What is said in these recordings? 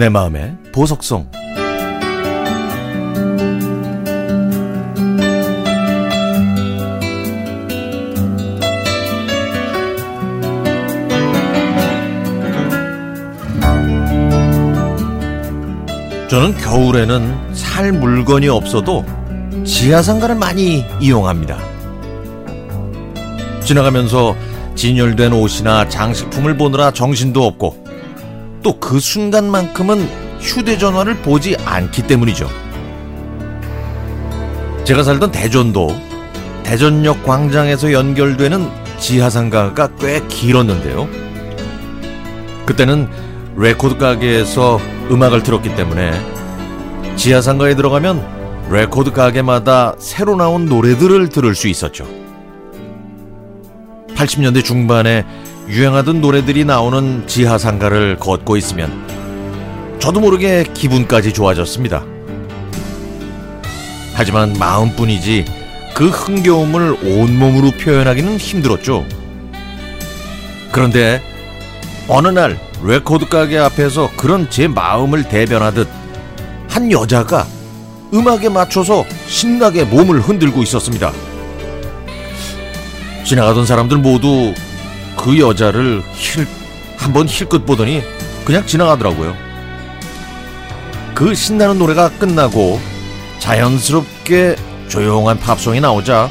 내 마음의 보석성 저는 겨울에는 살 물건이 없어도 지하상가를 많이 이용합니다. 지나가면서 진열된 옷이나 장식품을 보느라 정신도 없고 또 그 순간만큼은 휴대전화를 보지 않기 때문이죠. 제가 살던 대전도 대전역 광장에서 연결되는 지하상가가 꽤 길었는데요. 그때는 레코드 가게에서 음악을 들었기 때문에 지하상가에 들어가면 레코드 가게마다 새로 나온 노래들을 들을 수 있었죠. 80년대 중반에 유행하던 노래들이 나오는 지하상가를 걷고 있으면 저도 모르게 기분까지 좋아졌습니다. 하지만 마음뿐이지 그 흥겨움을 온몸으로 표현하기는 힘들었죠. 그런데 어느 날 레코드 가게 앞에서 그런 제 마음을 대변하듯 한 여자가 음악에 맞춰서 신나게 몸을 흔들고 있었습니다. 지나가던 사람들 모두 그 여자를 힐, 한번 힐끗 보더니 그냥 지나가더라고요. 그 신나는 노래가 끝나고 자연스럽게 조용한 팝송이 나오자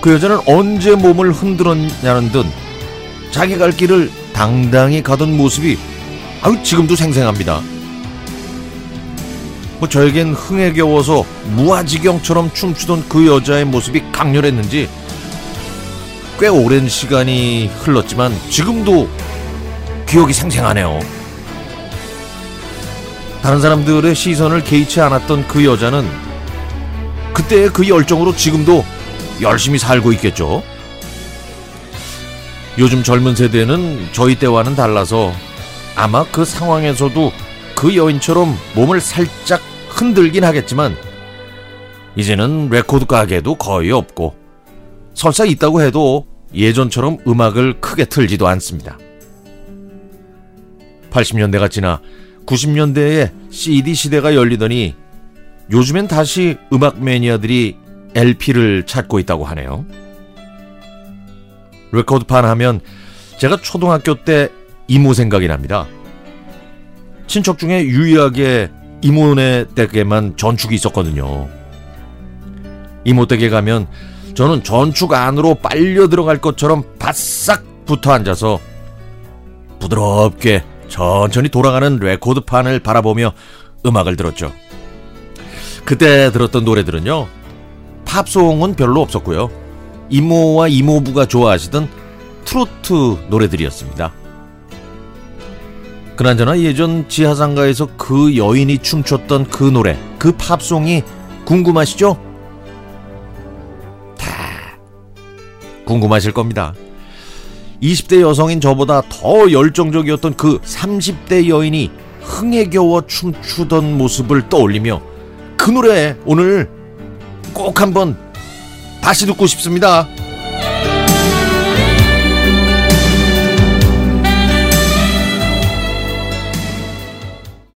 그 여자는 언제 몸을 흔들었냐는 듯 자기 갈 길을 당당히 가던 모습이 아유 지금도 생생합니다. 뭐 저에겐 흥에 겨워서 무아지경처럼 춤추던 그 여자의 모습이 강렬했는지 꽤 오랜 시간이 흘렀지만 지금도 기억이 생생하네요. 다른 사람들의 시선을 개의치 않았던 그 여자는 그때의 그 열정으로 지금도 열심히 살고 있겠죠. 요즘 젊은 세대는 저희 때와는 달라서 아마 그 상황에서도 그 여인처럼 몸을 살짝 흔들긴 하겠지만 이제는 레코드 가게도 거의 없고 설사 있다고 해도 예전처럼 음악을 크게 틀지도 않습니다. 80년대가 지나 90년대에 CD 시대가 열리더니 요즘엔 다시 음악 매니아들이 LP를 찾고 있다고 하네요. 레코드판 하면 제가 초등학교 때 이모 생각이 납니다. 친척 중에 유일하게 이모네 댁에만 전축이 있었거든요. 이모 댁에 가면 저는 전축 안으로 빨려 들어갈 것처럼 바싹 붙어 앉아서 부드럽게 천천히 돌아가는 레코드판을 바라보며 음악을 들었죠. 그때 들었던 노래들은요. 팝송은 별로 없었고요. 이모와 이모부가 좋아하시던 트로트 노래들이었습니다. 그나저나 예전 지하상가에서 그 여인이 춤췄던 그 노래, 그 팝송이 궁금하시죠? 궁금하실 겁니다. 20대 여성인 저보다 더 열정적이었던 그 30대 여인이 흥에 겨워 춤추던 모습을 떠올리며 그 노래 오늘 꼭 한번 다시 듣고 싶습니다.